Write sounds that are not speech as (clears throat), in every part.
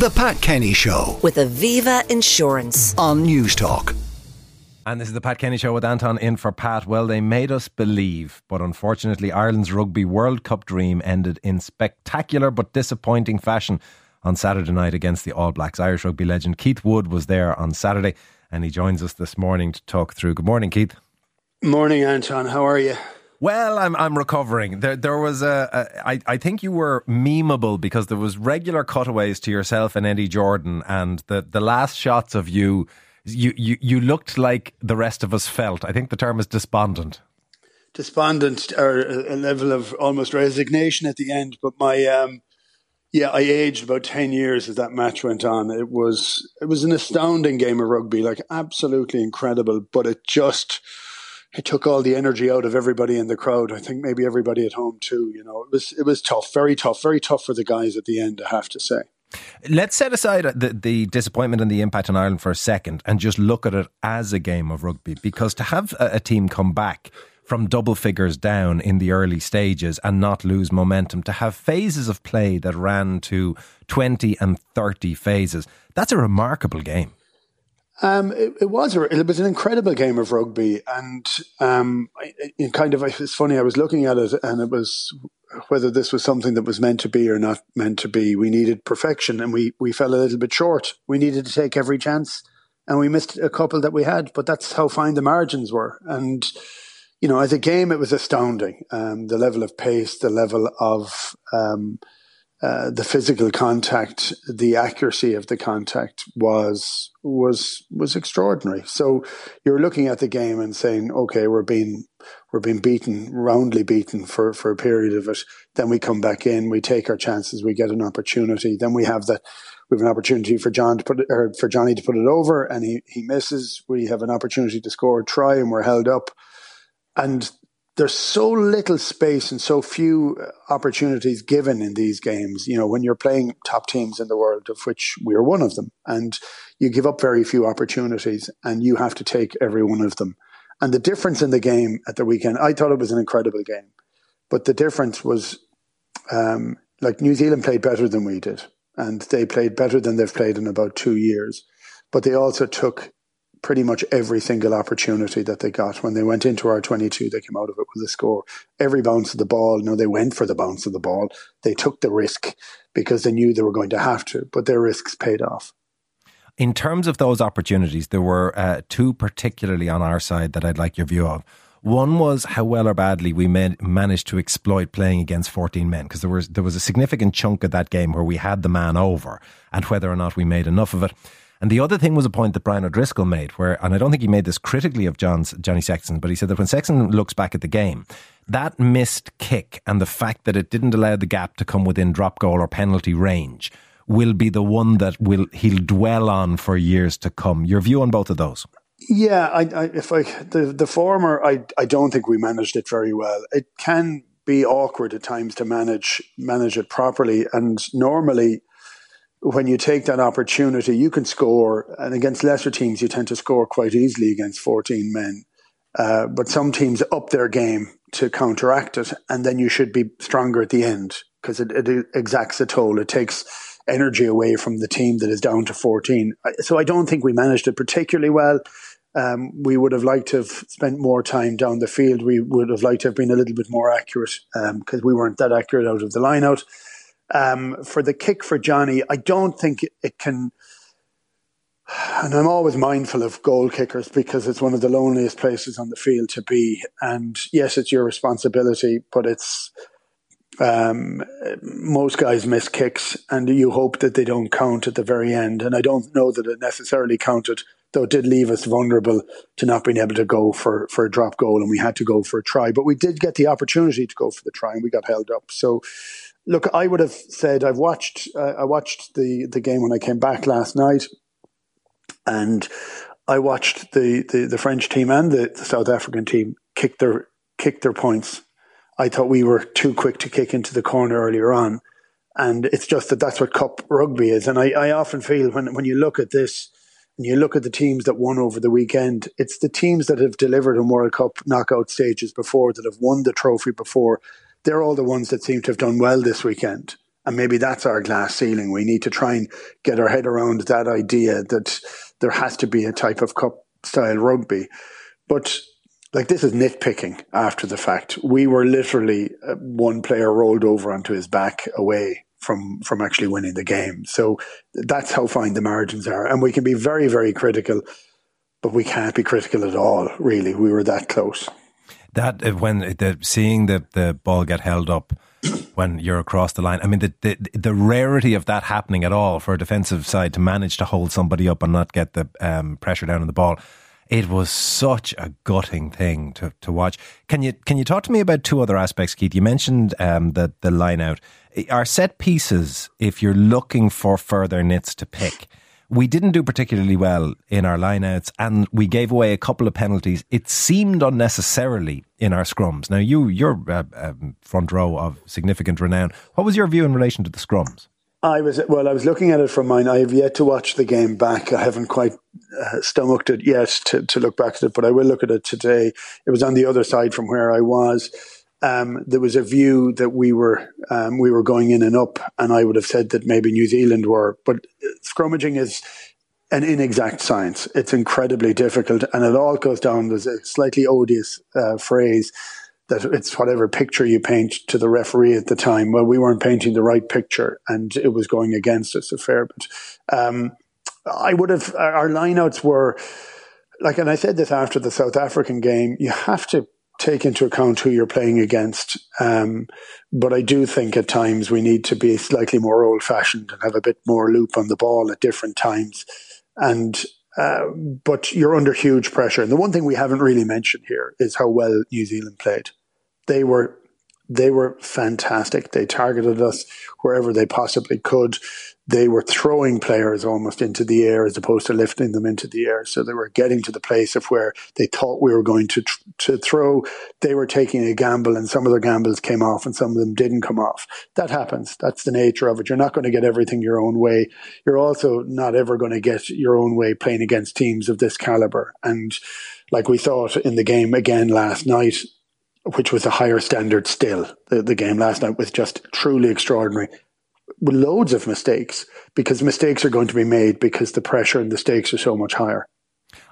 The Pat Kenny Show with Aviva Insurance. on News Talk. And this is the Pat Kenny Show with Anton in for Pat. Well, they made us believe, but unfortunately, Ireland's Rugby World Cup dream ended in spectacular but disappointing fashion on Saturday night against the All Blacks. Irish rugby legend Keith Wood was there on Saturday, and he joins us this morning to talk through. Good morning, Keith. Morning, Anton. How are you? Well, I'm I'm recovering. There there was a, a I I think you were memeable because there was regular cutaways to yourself and Eddie Jordan, and the the last shots of you. You, you you looked like the rest of us felt. I think the term is despondent. Despondent or a level of almost resignation at the end, but my um, yeah, I aged about ten years as that match went on. It was it was an astounding game of rugby, like absolutely incredible. But it just it took all the energy out of everybody in the crowd. I think maybe everybody at home too. You know, it was it was tough, very tough, very tough for the guys at the end. I have to say. Let's set aside uh, the, the disappointment and the impact on Ireland for a second and just look at it as a game of rugby. Because to have a, a team come back from double figures down in the early stages and not lose momentum, to have phases of play that ran to 20 and 30 phases, that's a remarkable game. Um, it, it, was it was an incredible game of rugby, and um, it, kind of it's funny. I was looking at it, and it was whether this was something that was meant to be or not meant to be. We needed perfection, and we we fell a little bit short. We needed to take every chance, and we missed a couple that we had. But that's how fine the margins were, and you know, as a game, it was astounding. Um, the level of pace, the level of um, uh, the physical contact, the accuracy of the contact was was was extraordinary. So you're looking at the game and saying, okay, we're being we're being beaten, roundly beaten for for a period of it. Then we come back in, we take our chances, we get an opportunity. Then we have that we have an opportunity for John to put it, or for Johnny to put it over, and he he misses. We have an opportunity to score a try, and we're held up. And there's so little space and so few uh, opportunities given in these games. You know, when you're playing top teams in the world, of which we are one of them, and you give up very few opportunities, and you have to take every one of them. And the difference in the game at the weekend, I thought it was an incredible game, but the difference was um, like New Zealand played better than we did, and they played better than they've played in about two years. But they also took pretty much every single opportunity that they got. When they went into our 22, they came out of it with a score. Every bounce of the ball, no, they went for the bounce of the ball. They took the risk because they knew they were going to have to, but their risks paid off. In terms of those opportunities, there were uh, two particularly on our side that I'd like your view of. One was how well or badly we managed to exploit playing against 14 men because there was there was a significant chunk of that game where we had the man over and whether or not we made enough of it. And the other thing was a point that Brian O'Driscoll made, where, and I don't think he made this critically of John's, Johnny Sexton, but he said that when Sexton looks back at the game, that missed kick and the fact that it didn't allow the gap to come within drop goal or penalty range will be the one that will he'll dwell on for years to come. Your view on both of those? Yeah, I, I, if I the the former, I I don't think we managed it very well. It can be awkward at times to manage manage it properly, and normally when you take that opportunity, you can score. And against lesser teams, you tend to score quite easily against 14 men. Uh, but some teams up their game to counteract it, and then you should be stronger at the end because it, it, exacts a toll. It takes energy away from the team that is down to 14. So I don't think we managed it particularly well. Um, we would have liked to have spent more time down the field. We would have liked to have been a little bit more accurate because um, we weren't that accurate out of the line out. Um, for the kick for Johnny, I don't think it can. And I'm always mindful of goal kickers because it's one of the loneliest places on the field to be. And yes, it's your responsibility, but it's um, most guys miss kicks, and you hope that they don't count at the very end. And I don't know that it necessarily counted, though it did leave us vulnerable to not being able to go for, for a drop goal, and we had to go for a try. But we did get the opportunity to go for the try, and we got held up. So Look, I would have said I've watched uh, I watched the the game when I came back last night, and I watched the, the, the French team and the, the South African team kick their kick their points. I thought we were too quick to kick into the corner earlier on, and it's just that that's what cup rugby is. And I, I often feel when when you look at this and you look at the teams that won over the weekend, it's the teams that have delivered in World Cup knockout stages before, that have won the trophy before, they're all the ones that seem to have done well this weekend. And maybe that's our glass ceiling. We need to try and get our head around that idea that there has to be a type of cup style rugby. But like this is nitpicking after the fact. We were literally uh, one player rolled over onto his back away from from actually winning the game. So that's how fine the margins are, and we can be very very critical, but we can't be critical at all. Really, we were that close. That uh, when the seeing the the ball get held up (clears throat) when you're across the line. I mean, the, the the rarity of that happening at all for a defensive side to manage to hold somebody up and not get the um, pressure down on the ball. It was such a gutting thing to, to watch. Can you can you talk to me about two other aspects, Keith? You mentioned um, the the line out. Our set pieces, if you're looking for further nits to pick, we didn't do particularly well in our lineouts and we gave away a couple of penalties. It seemed unnecessarily in our scrums. Now, you, you're uh, um, front row of significant renown. What was your view in relation to the scrums? I was well. I was looking at it from mine. I have yet to watch the game back. I haven't quite uh, stomached it yet to, to look back at it, but I will look at it today. It was on the other side from where I was. Um, there was a view that we were um, we were going in and up, and I would have said that maybe New Zealand were. But scrummaging is an inexact science. It's incredibly difficult, and it all goes down. There's a slightly odious uh, phrase that it's whatever picture you paint to the referee at the time. Well, we weren't painting the right picture, and it was going against us a fair bit. Um, I would have our lineouts were like, and I said this after the South African game. You have to take into account who you're playing against. Um, but I do think at times we need to be slightly more old fashioned and have a bit more loop on the ball at different times. And uh, but you're under huge pressure. And the one thing we haven't really mentioned here is how well New Zealand played. They were they were fantastic. They targeted us wherever they possibly could they were throwing players almost into the air as opposed to lifting them into the air. So they were getting to the place of where they thought we were going to to throw. They were taking a gamble, and some of their gambles came off, and some of them didn't come off. That happens. That's the nature of it. You're not going to get everything your own way. You're also not ever going to get your own way playing against teams of this caliber. And like we thought in the game again last night, which was a higher standard still. The, the game last night was just truly extraordinary loads of mistakes because mistakes are going to be made because the pressure and the stakes are so much higher.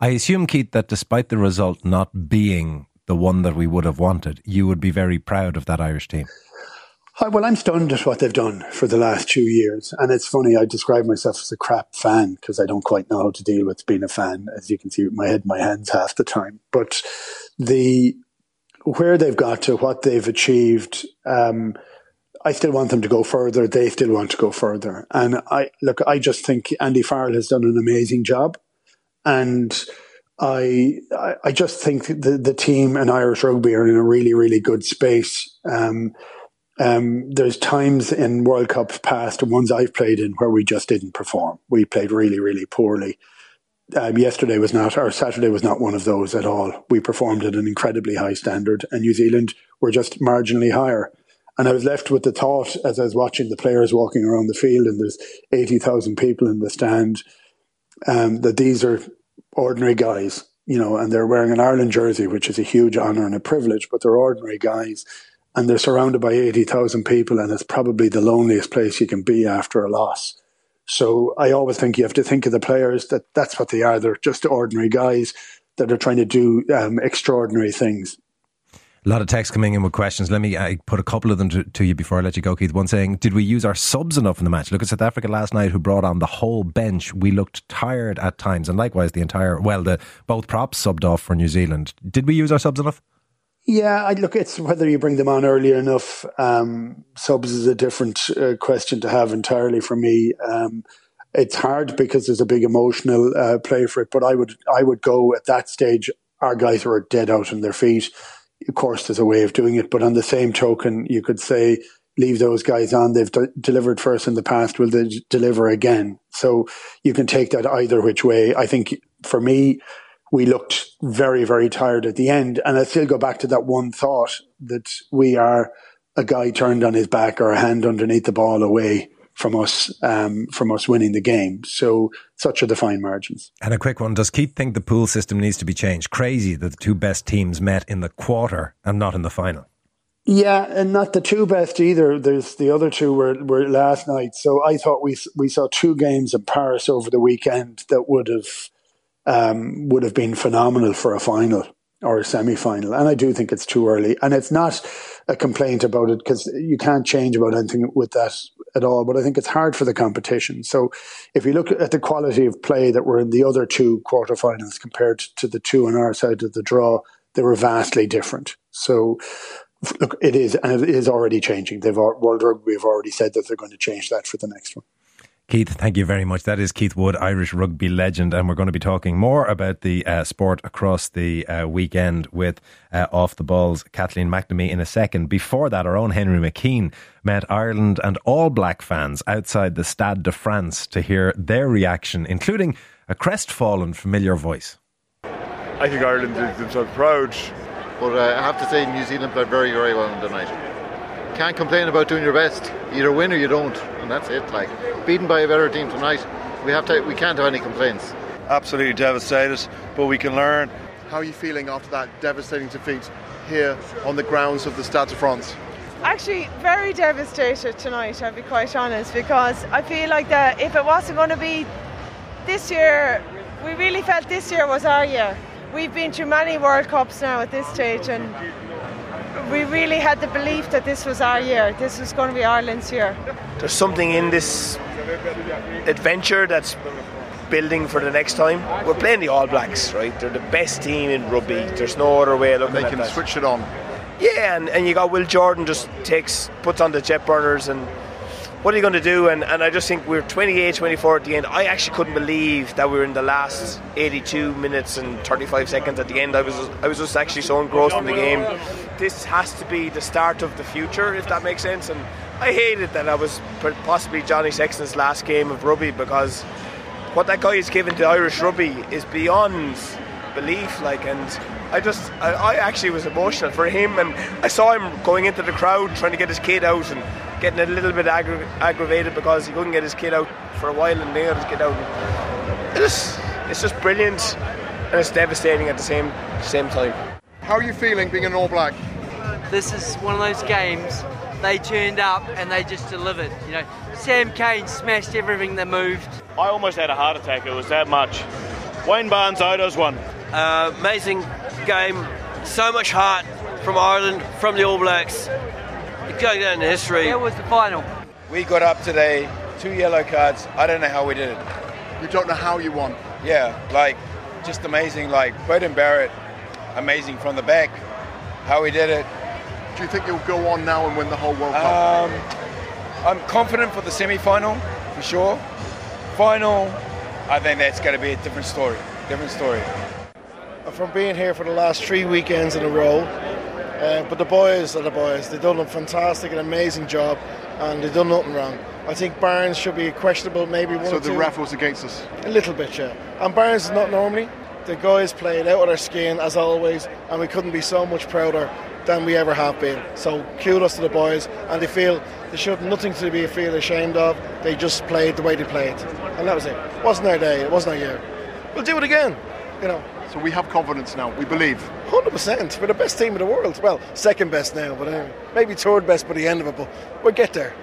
I assume, Keith, that despite the result not being the one that we would have wanted, you would be very proud of that Irish team. Hi, well, I'm stunned at what they've done for the last two years. And it's funny, I describe myself as a crap fan because I don't quite know how to deal with being a fan, as you can see with my head in my hands half the time. But the where they've got to, what they've achieved, um, I still want them to go further. They still want to go further. And I look, I just think Andy Farrell has done an amazing job. And I, I just think the, the team and Irish rugby are in a really, really good space. Um, um, there's times in World Cups past, and ones I've played in, where we just didn't perform. We played really, really poorly. Um, yesterday was not, or Saturday was not one of those at all. We performed at an incredibly high standard, and New Zealand were just marginally higher. And I was left with the thought as I was watching the players walking around the field, and there's 80,000 people in the stand, um, that these are ordinary guys, you know, and they're wearing an Ireland jersey, which is a huge honour and a privilege, but they're ordinary guys. And they're surrounded by 80,000 people, and it's probably the loneliest place you can be after a loss. So I always think you have to think of the players that that's what they are. They're just ordinary guys that are trying to do um, extraordinary things. A lot of texts coming in with questions. Let me I put a couple of them to, to, you before I let you go, Keith. One saying, Did we use our subs enough in the match? Look at South Africa last night, who brought on the whole bench. We looked tired at times, and likewise, the entire, well, the both props subbed off for New Zealand. Did we use our subs enough? Yeah, I look. It's whether you bring them on early enough. Um, subs is a different uh, question to have entirely for me. Um, it's hard because there's a big emotional uh, play for it. But I would, I would go at that stage. Our guys were dead out on their feet of course, there's a way of doing it. But on the same token, you could say, leave those guys on. They've de- delivered first in the past. Will they deliver again? So you can take that either which way. I think for me, we looked very, very tired at the end. And I still go back to that one thought that we are a guy turned on his back or a hand underneath the ball away from us um, from us winning the game. So such are the fine margins. And a quick one: Does Keith think the pool system needs to be changed? Crazy that the two best teams met in the quarter and not in the final. Yeah, and not the two best either. There's the other two were, were last night. So I thought we we saw two games in Paris over the weekend that would have um, would have been phenomenal for a final or a semi final. And I do think it's too early. And it's not a complaint about it because you can't change about anything with that at all. But I think it's hard for the competition. So if you look at the quality of play that were in the other two quarterfinals compared to the two on our side of the draw, they were vastly different. So look, it is, and it is already changing. They've World Rugby have already said that they're going to change that for the next one. Keith, thank you very much. That is Keith Wood, Irish rugby legend, and we're going to be talking more about the uh, sport across the uh, weekend with uh, Off the Balls Kathleen McNamee in a second. Before that, our own Henry McKean met Ireland and All Black fans outside the Stade de France to hear their reaction, including a crestfallen familiar voice. I think Ireland did themselves proud but uh, I have to say, New Zealand played very, very well on the night. Can't complain about doing your best. Either win or you don't, and that's it. Like beaten by a better team tonight, we have to. We can't have any complaints. Absolutely devastated, but we can learn. How are you feeling after that devastating defeat here on the grounds of the Stade de France? Actually, very devastated tonight. I'll be quite honest, because I feel like that if it wasn't going to be this year, we really felt this year was our year we've been through many World Cups now at this stage, and we really had the belief that this was our year. This was going to be Ireland's year. There's something in this adventure that's building for the next time. We're playing the All Blacks, right? They're the best team in rugby. There's no other way of looking and they can that. switch it on. Yeah, and, and you got Will Jordan just takes puts on the jet burners and what are you going to do? And, and I just think we are 28 24 at the end. I actually couldn't believe that we were in the last 82 minutes and 35 seconds at the end. I was I was just actually so engrossed in the game. This has to be the start of the future, if that makes sense. And I hated that I was possibly Johnny Sexton's last game of rugby because what that guy has given to Irish rugby is beyond belief. Like, and I just, I, I actually was emotional for him, and I saw him going into the crowd trying to get his kid out and getting a little bit aggra- aggravated because he couldn't get his kid out for a while and they got his kid out. It's, it's just brilliant and it's devastating at the same same time. How are you feeling being an All Black? This is one of those games. They turned up and they just delivered. You know, Sam Cane smashed everything that moved. I almost had a heart attack. It was that much. Wayne Barnes Odo's one. Uh, amazing game. So much heart from Ireland, from the All Blacks going down in history. That was the final. We got up today, two yellow cards. I don't know how we did it. You don't know how you won? Yeah, like just amazing. Like Beauden Barrett, amazing from the back. How we did it. Do you think you'll go on now and win the whole World Cup? Um, I'm confident for the semi-final, for sure. Final, I think that's going to be a different story. Different story. From being here for the last three weekends in a row, uh, but the boys are the boys. They've done a fantastic and amazing job, and they've done nothing wrong. I think Barnes should be questionable, maybe one. So the ref was against us. A little bit, yeah. And Barnes is not normally. The guys played out of their skin as always, and we couldn't be so much prouder than we ever have been. So kudos to the boys, and they feel they should nothing to be feel ashamed of. They just played the way they played, and that was it. it wasn't our day. It wasn't our year. We'll do it again. You know. So we have confidence now. We believe. Hundred percent. We're the best team in the world. Well, second best now, but anyway, maybe third best by the end of it. But we'll get there.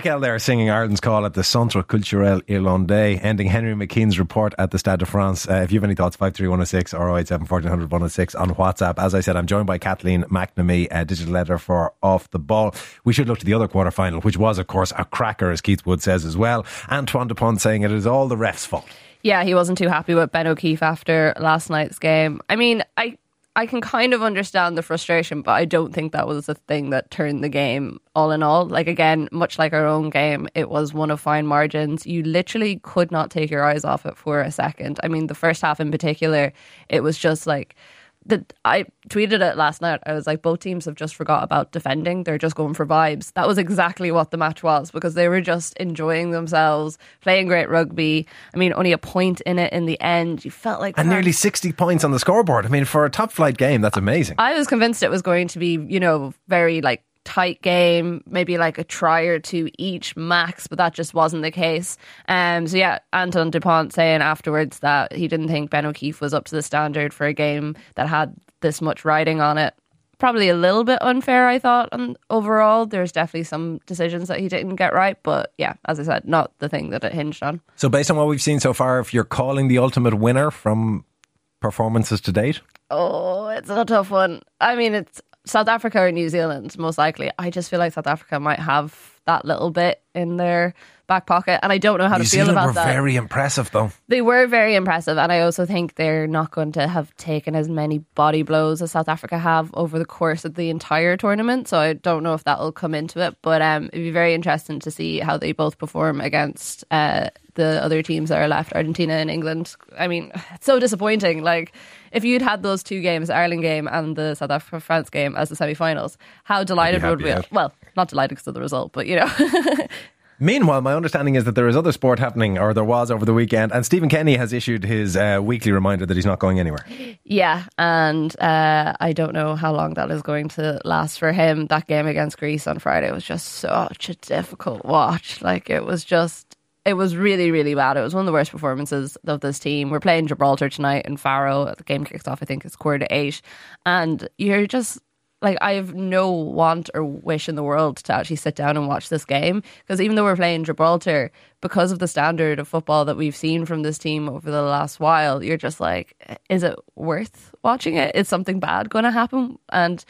Jackal there singing Ireland's call at the Centre Culturel Irlandais, ending Henry McKean's report at the Stade de France. Uh, if you have any thoughts, 53106 or 087 1400 106 on WhatsApp. As I said, I'm joined by Kathleen McNamee, a digital editor for Off the Ball. We should look to the other quarter final, which was, of course, a cracker, as Keith Wood says as well. Antoine Dupont saying it is all the refs' fault. Yeah, he wasn't too happy with Ben O'Keeffe after last night's game. I mean, I I can kind of understand the frustration, but I don't think that was the thing that turned the game all in all. Like again, much like our own game, it was one of fine margins. You literally could not take your eyes off it for a second. I mean, the first half in particular, it was just like the I tweeted it last night. I was like, both teams have just forgot about defending. They're just going for vibes. That was exactly what the match was because they were just enjoying themselves, playing great rugby. I mean, only a point in it in the end. You felt like and nearly sixty points on the scoreboard. I mean, for a top flight game, that's amazing. I was convinced it was going to be, you know, very like tight game, maybe like a try or two each max, but that just wasn't the case. Um, so yeah, Antoine Dupont saying afterwards that he didn't think Ben O'Keeffe was up to the standard for a game that had this much riding on it. Probably a little bit unfair, I thought. And overall, there's definitely some decisions that he didn't get right, but yeah, as I said, not the thing that it hinged on. So, based on what we've seen so far, if you're calling the ultimate winner from performances to date, Oh, it's a tough one. I mean, it's South Africa or New Zealand, most likely. I just feel like South Africa might have that little bit in their back pocket, and I don't know how New to feel Zealand about were that. very impressive, though. They were very impressive, and I also think they're not going to have taken as many body blows as South Africa have over the course of the entire tournament. So I don't know if that will come into it, but um, it'd be very interesting to see how they both perform against uh, the other teams that are left, Argentina and England. I mean, (sighs) it's so disappointing. Like if you'd had those two games, the Ireland game and the South Africa France game, as the semi-finals, how delighted would we? Well, not delighted because of the result, but you know. (laughs) Meanwhile, my understanding is that there is other sport happening, or there was over the weekend, and Stephen Kenny has issued his uh, weekly reminder that he's not going anywhere. Yeah, and uh, I don't know how long that is going to last for him. That game against Greece on Friday was just such a difficult watch. Like it was just, it was really, really bad. It was one of the worst performances of this team. We're playing Gibraltar tonight in Faro. The game kicks off, I think it's quarter to eight, and you're just like I have no want or wish in the world to actually sit down and watch this game because even though we're playing Gibraltar, because of the standard of football that we've seen from this team over the last while, you're just like, is it worth watching it? Is something bad going to happen? And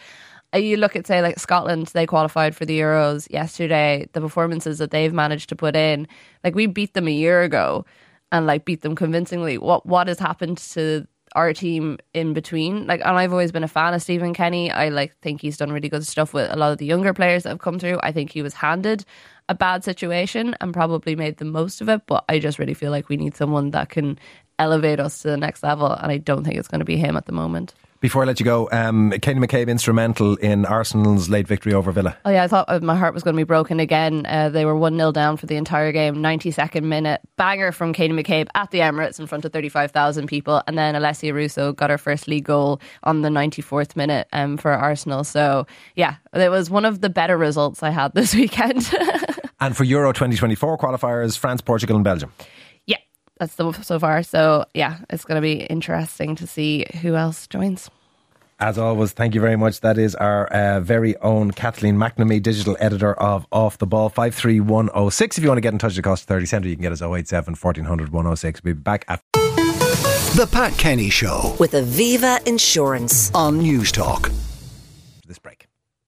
you look at say like Scotland, they qualified for the Euros yesterday. The performances that they've managed to put in, like we beat them a year ago, and like beat them convincingly. What what has happened to our team in between. Like, and I've always been a fan of Stephen Kenny. I like think he's done really good stuff with a lot of the younger players that have come through. I think he was handed a bad situation and probably made the most of it. But I just really feel like we need someone that can elevate us to the next level, and I don't think it's going to be him at the moment. Before I let you go, um, Katie McCabe instrumental in Arsenal's late victory over Villa. Oh yeah, I thought uh, my heart was going to be broken again. Uh, they were one 0 down for the entire game. Ninety second minute banger from Katie McCabe at the Emirates in front of thirty five thousand people, and then Alessia Russo got her first league goal on the ninety fourth minute um, for Arsenal. So yeah, it was one of the better results I had (laughs) this weekend. (laughs) And for Euro 2024 qualifiers, France, Portugal, and Belgium. Yeah, that's the so far. So yeah, it's going to be interesting to see who else joins. As always, thank you very much. That is our uh, very own Kathleen McNamee, digital editor of Off the Ball, 53106. If you want to get in touch with the cost 30 centre, you can get us 087 1400 106. We'll be back after. The Pat Kenny Show with Aviva Insurance on News Talk. this break.